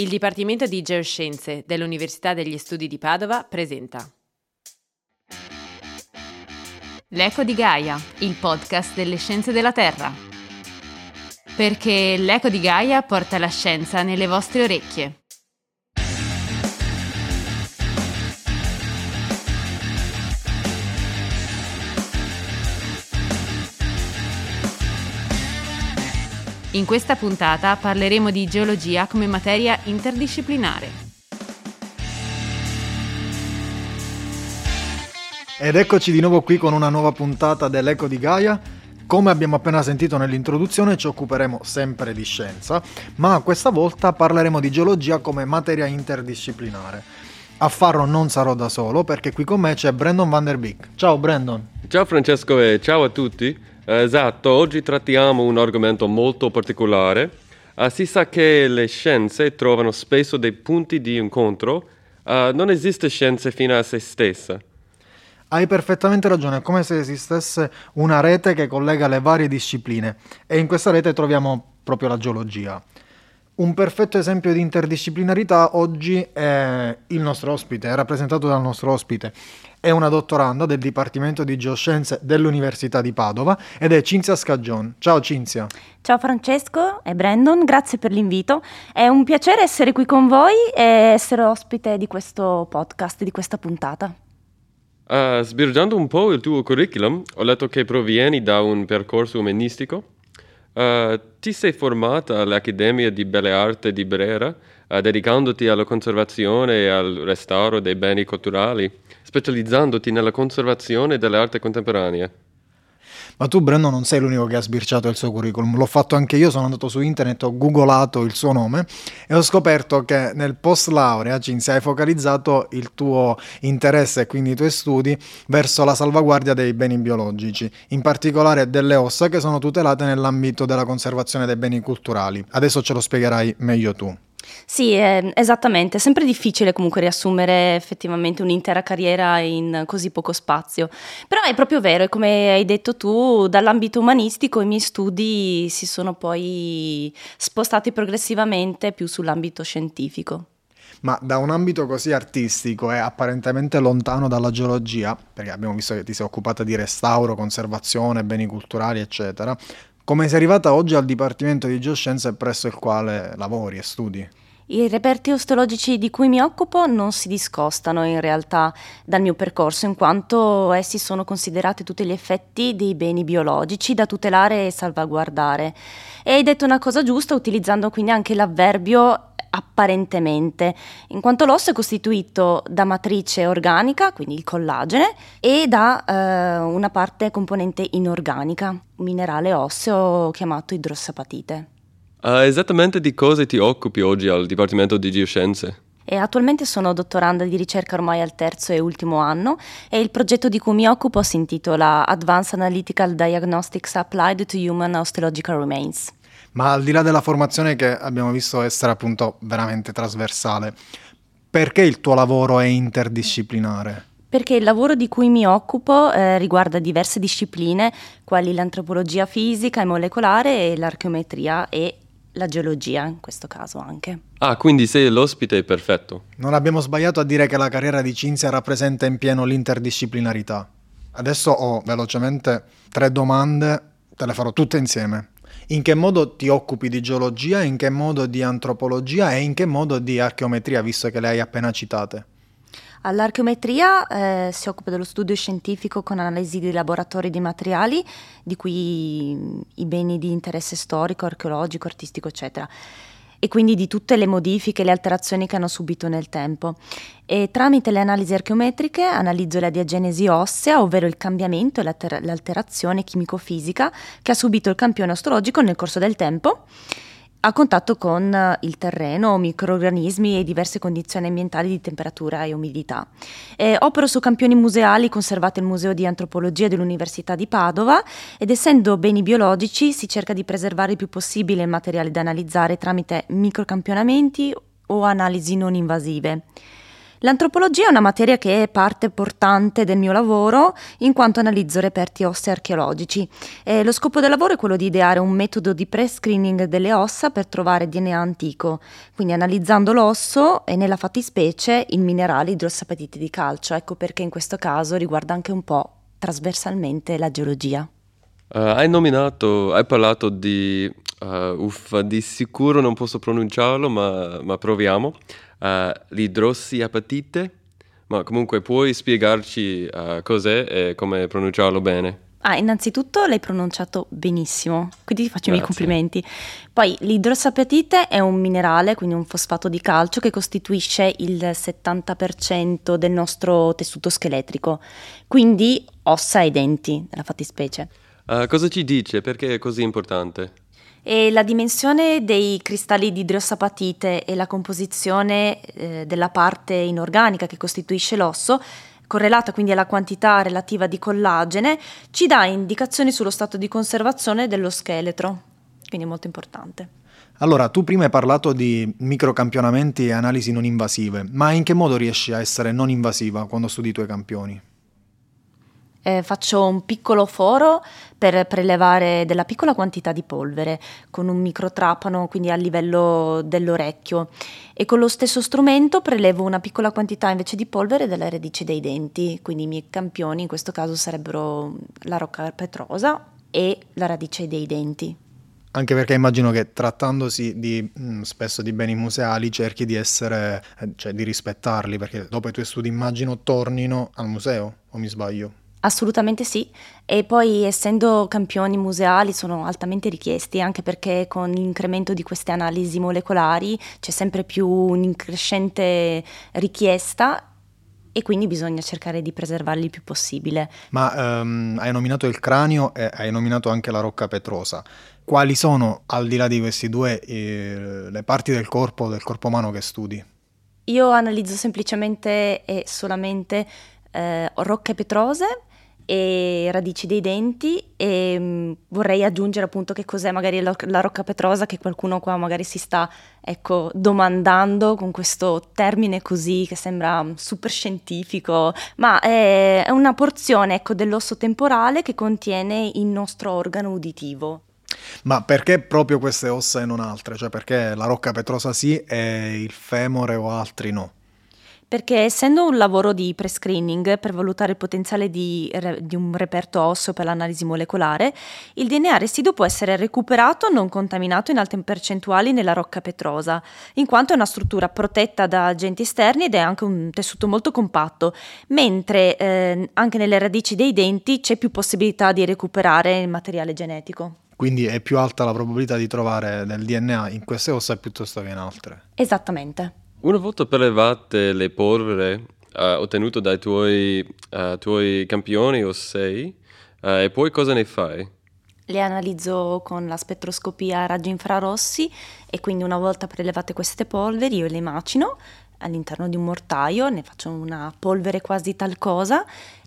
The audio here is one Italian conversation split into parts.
Il Dipartimento di Geoscienze dell'Università degli Studi di Padova presenta L'Eco di Gaia, il podcast delle scienze della Terra. Perché l'Eco di Gaia porta la scienza nelle vostre orecchie. In questa puntata parleremo di geologia come materia interdisciplinare. Ed eccoci di nuovo qui con una nuova puntata dell'Eco di Gaia. Come abbiamo appena sentito nell'introduzione ci occuperemo sempre di scienza, ma questa volta parleremo di geologia come materia interdisciplinare. A farlo non sarò da solo perché qui con me c'è Brandon Van der Beek. Ciao Brandon. Ciao Francesco e ciao a tutti. Esatto, oggi trattiamo un argomento molto particolare. Uh, si sa che le scienze trovano spesso dei punti di incontro. Uh, non esiste scienza fino a se stessa. Hai perfettamente ragione, è come se esistesse una rete che collega le varie discipline e in questa rete troviamo proprio la geologia. Un perfetto esempio di interdisciplinarità oggi è il nostro ospite, è rappresentato dal nostro ospite. È una dottoranda del Dipartimento di Geoscienze dell'Università di Padova ed è Cinzia Scaggion. Ciao Cinzia. Ciao Francesco e Brandon, grazie per l'invito. È un piacere essere qui con voi e essere ospite di questo podcast, di questa puntata. Uh, sbirgiando un po' il tuo curriculum, ho letto che provieni da un percorso umanistico Uh, ti sei formata all'Accademia di Belle Arti di Brera, uh, dedicandoti alla conservazione e al restauro dei beni culturali, specializzandoti nella conservazione delle arti contemporanee. Ma tu, Brendo, non sei l'unico che ha sbirciato il suo curriculum. L'ho fatto anche io, sono andato su internet, ho googolato il suo nome e ho scoperto che nel post laurea, Cinzia, hai focalizzato il tuo interesse e quindi i tuoi studi verso la salvaguardia dei beni biologici, in particolare delle ossa che sono tutelate nell'ambito della conservazione dei beni culturali. Adesso ce lo spiegherai meglio tu. Sì, eh, esattamente, è sempre difficile comunque riassumere effettivamente un'intera carriera in così poco spazio, però è proprio vero, e come hai detto tu, dall'ambito umanistico i miei studi si sono poi spostati progressivamente più sull'ambito scientifico. Ma da un ambito così artistico e apparentemente lontano dalla geologia, perché abbiamo visto che ti sei occupata di restauro, conservazione, beni culturali, eccetera, come sei arrivata oggi al Dipartimento di Geoscienze presso il quale lavori e studi? I reperti osteologici di cui mi occupo non si discostano in realtà dal mio percorso, in quanto essi sono considerati tutti gli effetti dei beni biologici da tutelare e salvaguardare. E hai detto una cosa giusta utilizzando quindi anche l'avverbio apparentemente, in quanto l'osso è costituito da matrice organica, quindi il collagene, e da eh, una parte componente inorganica, un minerale osseo chiamato idrossapatite. Uh, esattamente di cosa ti occupi oggi al Dipartimento di Geoscienze? E attualmente sono dottoranda di ricerca ormai al terzo e ultimo anno e il progetto di cui mi occupo si intitola Advanced Analytical Diagnostics Applied to Human Osteological Remains. Ma al di là della formazione che abbiamo visto essere appunto veramente trasversale, perché il tuo lavoro è interdisciplinare? Perché il lavoro di cui mi occupo eh, riguarda diverse discipline, quali l'antropologia fisica e molecolare e l'archeometria e la geologia in questo caso anche. Ah, quindi sei l'ospite perfetto. Non abbiamo sbagliato a dire che la carriera di Cinzia rappresenta in pieno l'interdisciplinarità. Adesso ho velocemente tre domande, te le farò tutte insieme. In che modo ti occupi di geologia, in che modo di antropologia e in che modo di archeometria, visto che le hai appena citate? All'archeometria eh, si occupa dello studio scientifico con analisi di laboratori di materiali, di cui i beni di interesse storico, archeologico, artistico, eccetera e quindi di tutte le modifiche e le alterazioni che hanno subito nel tempo. E tramite le analisi archeometriche analizzo la diagenesi ossea, ovvero il cambiamento e l'alterazione chimico-fisica che ha subito il campione osteologico nel corso del tempo a contatto con eh, il terreno, microorganismi e diverse condizioni ambientali di temperatura e umidità. Eh, opero su campioni museali conservati al Museo di Antropologia dell'Università di Padova ed essendo beni biologici si cerca di preservare il più possibile il materiale da analizzare tramite microcampionamenti o analisi non invasive. L'antropologia è una materia che è parte portante del mio lavoro in quanto analizzo reperti ossei archeologici. E lo scopo del lavoro è quello di ideare un metodo di pre-screening delle ossa per trovare DNA antico, quindi analizzando l'osso e nella fattispecie il minerale idrossapatite di calcio. Ecco perché in questo caso riguarda anche un po' trasversalmente la geologia. Uh, hai nominato, hai parlato di, uh, uffa, di sicuro non posso pronunciarlo, ma, ma proviamo uh, l'idrossiapatite, ma comunque puoi spiegarci uh, cos'è e come pronunciarlo bene? Ah, innanzitutto l'hai pronunciato benissimo, quindi ti faccio Grazie. i miei complimenti. Poi l'idrossapatite è un minerale, quindi un fosfato di calcio che costituisce il 70% del nostro tessuto scheletrico, quindi ossa e denti nella fattispecie. Uh, cosa ci dice? Perché è così importante? E la dimensione dei cristalli di idrossapatite e la composizione eh, della parte inorganica che costituisce l'osso, correlata quindi alla quantità relativa di collagene, ci dà indicazioni sullo stato di conservazione dello scheletro, quindi molto importante. Allora, tu prima hai parlato di microcampionamenti e analisi non invasive, ma in che modo riesci a essere non invasiva quando studi i tuoi campioni? Eh, faccio un piccolo foro per prelevare della piccola quantità di polvere con un microtrapano, quindi a livello dell'orecchio e con lo stesso strumento prelevo una piccola quantità invece di polvere della radice dei denti, quindi i miei campioni in questo caso sarebbero la rocca petrosa e la radice dei denti. Anche perché immagino che trattandosi di, mm, spesso di beni museali cerchi di essere, eh, cioè di rispettarli, perché dopo i tuoi studi immagino tornino al museo, o mi sbaglio? Assolutamente sì, e poi essendo campioni museali sono altamente richiesti anche perché con l'incremento di queste analisi molecolari c'è sempre più un'increscente richiesta e quindi bisogna cercare di preservarli il più possibile. Ma um, hai nominato il cranio e hai nominato anche la rocca petrosa. Quali sono, al di là di questi due, eh, le parti del corpo, del corpo umano che studi? Io analizzo semplicemente e solamente eh, rocche petrose e radici dei denti e mm, vorrei aggiungere appunto che cos'è magari la, la, rocca petrosa che qualcuno qua magari si sta ecco domandando con questo termine così che sembra super scientifico ma è, è una porzione ecco dell'osso temporale che contiene il nostro organo uditivo ma perché proprio queste ossa e non altre? Cioè perché la rocca petrosa sì e il femore o altri no? Perché essendo un lavoro di pre-screening per valutare il potenziale di, di, un reperto osseo per l'analisi molecolare, il DNA residuo può essere recuperato non contaminato in alte percentuali nella rocca petrosa, in quanto è una struttura protetta da agenti esterni ed è anche un tessuto molto compatto, mentre eh, anche nelle radici dei denti c'è più possibilità di recuperare il materiale genetico. Quindi è più alta la probabilità di trovare del DNA in queste ossa piuttosto che in altre. Esattamente. Una volta prelevate le polvere uh, ottenute dai tuoi, uh, tuoi campioni o sei, uh, e poi cosa ne fai? Le analizzo con la spettroscopia a raggi infrarossi e quindi una volta prelevate queste polveri io le macino all'interno di un mortaio, ne faccio una polvere quasi talcosa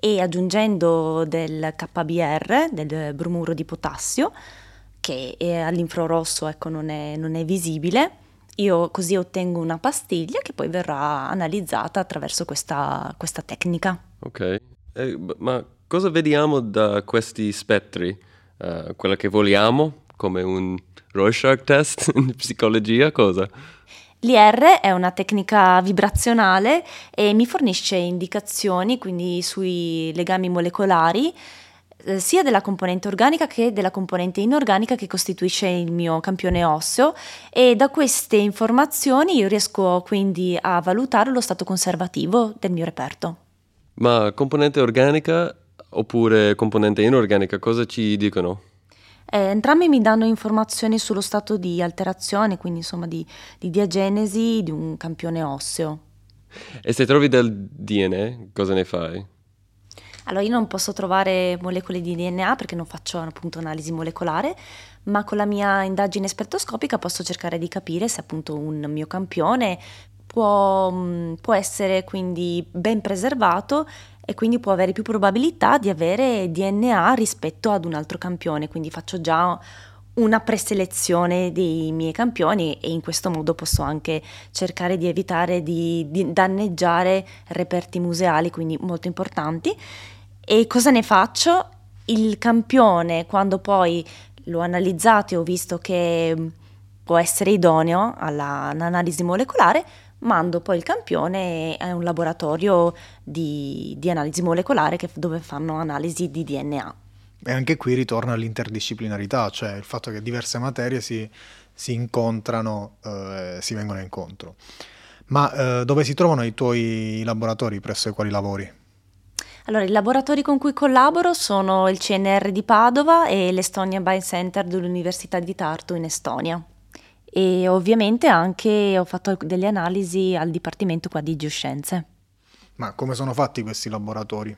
e aggiungendo del KBR, del bromuro di potassio, che all'infrarosso ecco, non, è, non è visibile, io così ottengo una pastiglia che poi verrà analizzata attraverso questa, questa tecnica. Ok, eh, ma cosa vediamo da questi spettri? Uh, quella che vogliamo, come un Rorschach test in psicologia, cosa? L'IR è una tecnica vibrazionale e mi fornisce indicazioni quindi sui legami molecolari eh, sia della componente organica che della componente inorganica che costituisce il mio campione osseo e da queste informazioni io riesco quindi a valutare lo stato conservativo del mio reperto. Ma componente organica oppure componente inorganica cosa ci dicono? Eh, entrambi mi danno informazioni sullo stato di alterazione, quindi insomma di, di diagenesi di un campione osseo. E se trovi del DNA, cosa ne fai? Allora io non posso trovare molecole di DNA perché non faccio appunto analisi molecolare, ma con la mia indagine spettroscopica posso cercare di capire se appunto un mio campione può, può essere quindi ben preservato e quindi può avere più probabilità di avere DNA rispetto ad un altro campione, quindi faccio già una preselezione dei miei campioni e in questo modo posso anche cercare di evitare di, di danneggiare reperti museali, quindi molto importanti. E cosa ne faccio? Il campione, quando poi l'ho analizzato e ho visto che può essere idoneo all'analisi molecolare, mando poi il campione a un laboratorio di, di analisi molecolare che, dove fanno analisi di DNA. E anche qui ritorna l'interdisciplinarità, cioè il fatto che diverse materie si, si incontrano, eh, si vengono incontro. Ma eh, dove si trovano i tuoi laboratori, presso i quali lavori? Allora, i laboratori con cui collaboro sono il CNR di Padova e l'Estonia Biocenter dell'Università di Tartu in Estonia. E ovviamente anche ho fatto delle analisi al Dipartimento qua di Geoscienze. Ma come sono fatti questi laboratori?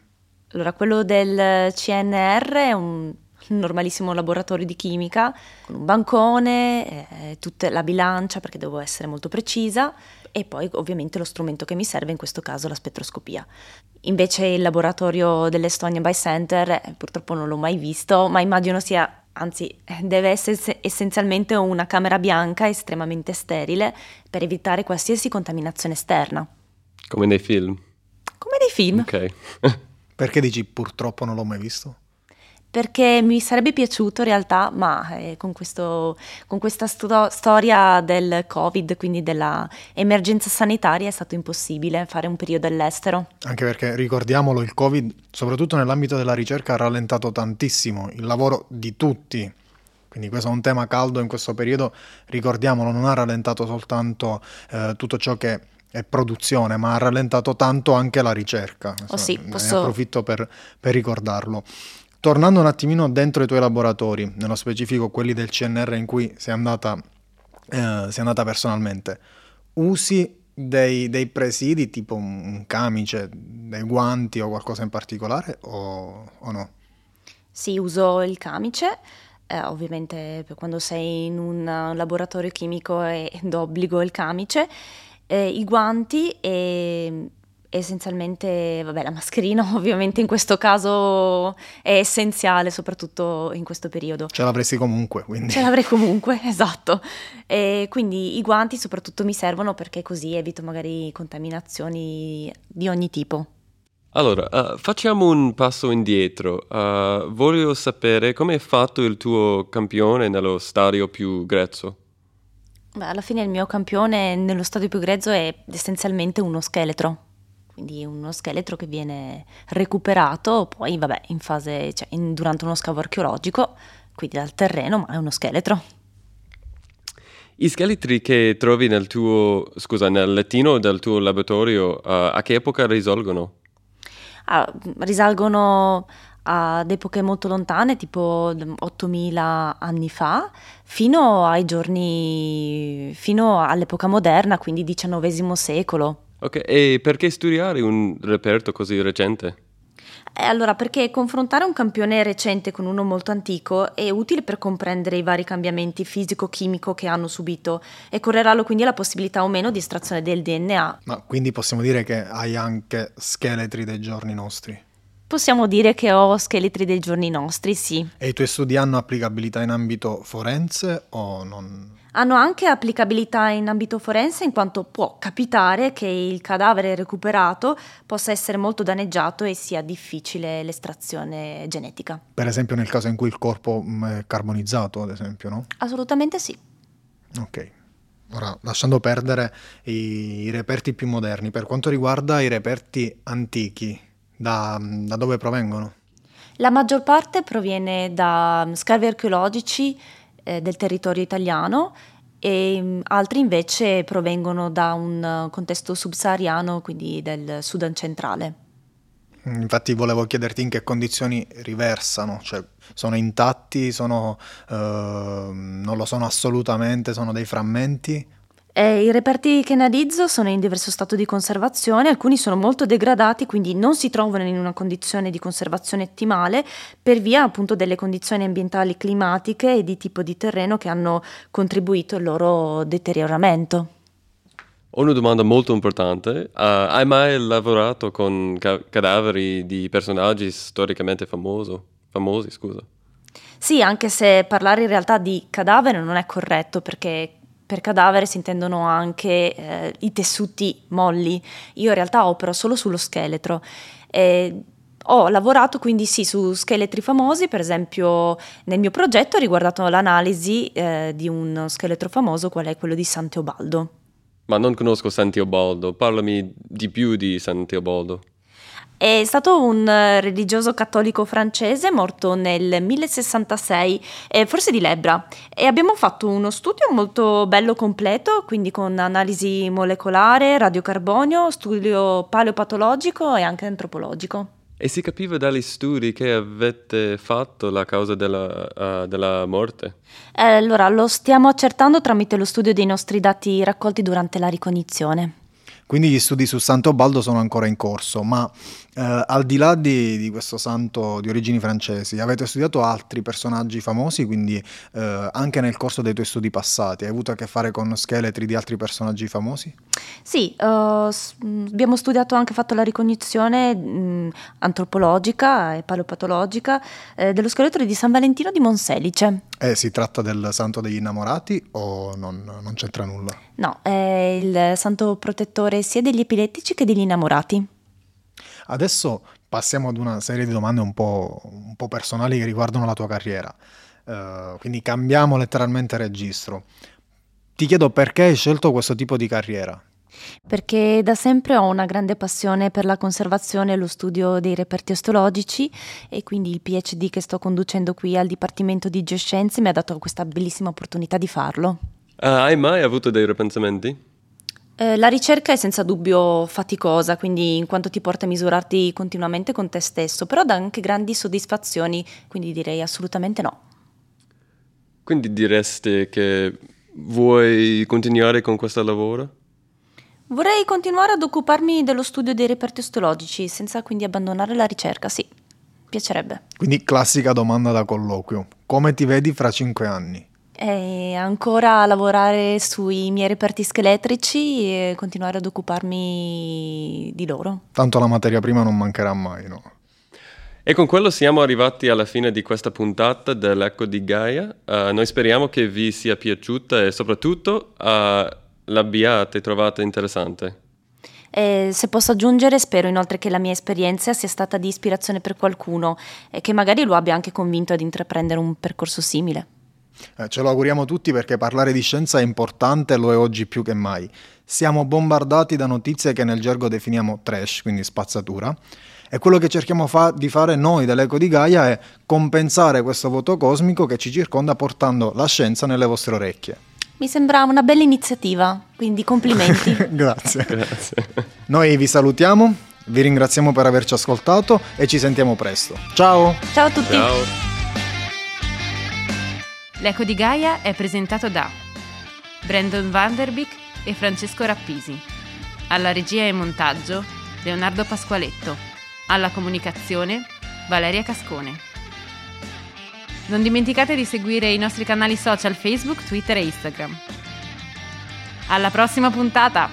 Allora, quello del CNR è un normalissimo laboratorio di chimica, con un bancone, eh, tutta la bilancia perché devo essere molto precisa e poi ovviamente lo strumento che mi serve, in questo caso la spettroscopia. Invece il laboratorio dell'Estonia Biocenter eh, purtroppo non l'ho mai visto, ma immagino sia, anzi deve essere essenzialmente una camera bianca estremamente sterile per evitare qualsiasi contaminazione esterna. Come nei film. Come nei film. Ok. Perché dici purtroppo non l'ho mai visto? perché mi sarebbe piaciuto in realtà, ma eh, con, questo, con, questa sto- storia del Covid, quindi dell'emergenza sanitaria, è stato impossibile fare un periodo all'estero. Anche perché ricordiamolo, il Covid, soprattutto nell'ambito della ricerca, ha rallentato tantissimo il lavoro di tutti. Quindi questo è un tema caldo in questo periodo, ricordiamolo, non ha rallentato soltanto eh, tutto ciò che è produzione, ma ha rallentato tanto anche la ricerca. Oh sì, posso... Ne approfitto per, per ricordarlo. Tornando un attimino dentro i tuoi laboratori, nello specifico quelli del CNR in cui sei andata, eh, sei andata personalmente, usi dei, dei, presidi tipo un camice, dei guanti o qualcosa in particolare o, o no? Sì, uso il camice. Eh, ovviamente quando sei in un laboratorio chimico è d'obbligo il camice, eh, i guanti e essenzialmente, vabbè, la mascherina ovviamente in questo caso è essenziale, soprattutto in questo periodo. Ce l'avresti comunque, quindi. Ce l'avrei comunque, esatto. E quindi i guanti soprattutto mi servono perché così evito magari contaminazioni di ogni tipo. Allora, uh, facciamo un passo indietro. Uh, voglio sapere come è fatto il tuo campione nello stadio più grezzo. Alla fine il mio campione nello stadio più grezzo è essenzialmente uno scheletro quindi uno scheletro che viene recuperato poi, vabbè, in fase, cioè in, durante uno scavo archeologico, quindi dal terreno, ma è uno scheletro. I scheletri che trovi nel tuo, scusa, nel lettino del tuo laboratorio, uh, a che epoca risalgono? Ah, risalgono ad epoche molto lontane, tipo 8000 anni fa, fino ai giorni, fino all'epoca moderna, quindi XIX secolo. Ok, e perché studiare un reperto così recente? Eh, allora, perché confrontare un campione recente con uno molto antico è utile per comprendere i vari cambiamenti fisico-chimico che hanno subito e correrà quindi la possibilità o meno di estrazione del DNA. Ma quindi possiamo dire che hai anche scheletri dei giorni nostri? Possiamo dire che ho scheletri dei giorni nostri, sì. E i tuoi studi hanno applicabilità in ambito forense o non? hanno anche applicabilità in ambito forense in quanto può capitare che il cadavere recuperato possa essere molto danneggiato e sia difficile l'estrazione genetica. Per esempio nel caso in cui il corpo mm, è carbonizzato, ad esempio, no? Assolutamente sì. Ok. Ora, lasciando perdere i, i reperti più moderni, per quanto riguarda i reperti antichi, da, da dove provengono? La maggior parte proviene da scavi archeologici eh, del territorio italiano e mm, altri invece provengono da un contesto subsahariano, quindi del Sudan centrale. Mm, infatti volevo chiederti in che condizioni riversano, cioè sono intatti, sono, eh, non lo sono assolutamente, sono dei frammenti? Eh, I reperti che analizzo sono in diverso stato di conservazione, alcuni sono molto degradati, quindi non si trovano in una condizione di conservazione ottimale per via appunto delle condizioni ambientali climatiche e di tipo di terreno che hanno contribuito al loro deterioramento. Ho una domanda molto importante. Uh, hai mai lavorato con ca- cadaveri di personaggi storicamente famoso, famosi? Scusa. Sì, anche se parlare in realtà di cadavere non è corretto perché per cadavere si intendono anche eh, i tessuti molli. Io in realtà opero solo sullo scheletro. E ho lavorato quindi sì su scheletri famosi, per esempio nel mio progetto ho riguardato l'analisi eh, di uno scheletro famoso, qual è quello di San Teobaldo. Ma non conosco San Teobaldo, parlami di più di San Teobaldo. È stato un eh, religioso cattolico francese morto nel 1066, eh, forse di lebbra, e abbiamo fatto uno studio molto bello completo, quindi con analisi molecolare, radiocarbonio, studio paleopatologico e anche antropologico. E si capiva dagli studi che avete fatto la causa della, uh, della morte? Eh, allora, lo stiamo accertando tramite lo studio dei nostri dati raccolti durante la ricognizione. Quindi gli studi su Sant'Obaldo sono ancora in corso, ma eh, al di là di, di, questo santo di origini francesi, avete studiato altri personaggi famosi, quindi eh, anche nel corso dei tuoi studi passati, hai avuto a che fare con scheletri di altri personaggi famosi? Sì, uh, abbiamo studiato anche, fatto la ricognizione mh, antropologica e paleopatologica eh, dello scheletro di San Valentino di Monselice. E si tratta del santo degli innamorati o non, non c'entra nulla? No, è il santo protettore sia degli epilettici che degli innamorati. Adesso passiamo ad una serie di domande un po', un po personali che riguardano la tua carriera. Uh, quindi cambiamo letteralmente registro. Ti chiedo perché hai scelto questo tipo di carriera? Perché da sempre ho una grande passione per la conservazione e lo studio dei reperti ostologici e quindi il PhD che sto conducendo qui al Dipartimento di Geoscienze mi ha dato questa bellissima opportunità di farlo. Uh, hai mai avuto dei ripensamenti? Eh, la ricerca è senza dubbio faticosa, quindi in quanto ti porta a misurarti continuamente con te stesso, però dà anche grandi soddisfazioni, quindi direi assolutamente no. Quindi diresti che vuoi continuare con questo lavoro? Vorrei continuare ad occuparmi dello studio dei reperti ostologici, senza quindi abbandonare la ricerca, sì, piacerebbe. Quindi classica domanda da colloquio, come ti vedi fra cinque anni? E ancora a lavorare sui miei reperti scheletrici e continuare ad occuparmi di loro. Tanto la materia prima non mancherà mai, no? E con quello siamo arrivati alla fine di questa puntata dell'Ecco di Gaia. Uh, noi speriamo che vi sia piaciuta e soprattutto uh, l'abbiate trovata interessante. E se posso aggiungere, spero inoltre che la mia esperienza sia stata di ispirazione per qualcuno e che magari lo abbia anche convinto ad intraprendere un percorso simile. Eh, ce lo auguriamo tutti perché parlare di scienza è importante e lo è oggi più che mai. Siamo bombardati da notizie che nel gergo definiamo trash, quindi spazzatura. E quello che cerchiamo fa- di fare noi dell'Eco di Gaia è compensare questo voto cosmico che ci circonda portando la scienza nelle vostre orecchie. Mi sembra una bella iniziativa, quindi complimenti. Grazie. Grazie. Noi vi salutiamo, vi ringraziamo per averci ascoltato e ci sentiamo presto. Ciao! Ciao a tutti! Ciao. L'Eco di Gaia è presentato da Brandon Vanderbeek e Francesco Rappisi. Alla regia e montaggio Leonardo Pasqualetto. Alla comunicazione Valeria Cascone. Non dimenticate di seguire i nostri canali social Facebook, Twitter e Instagram. Alla prossima puntata!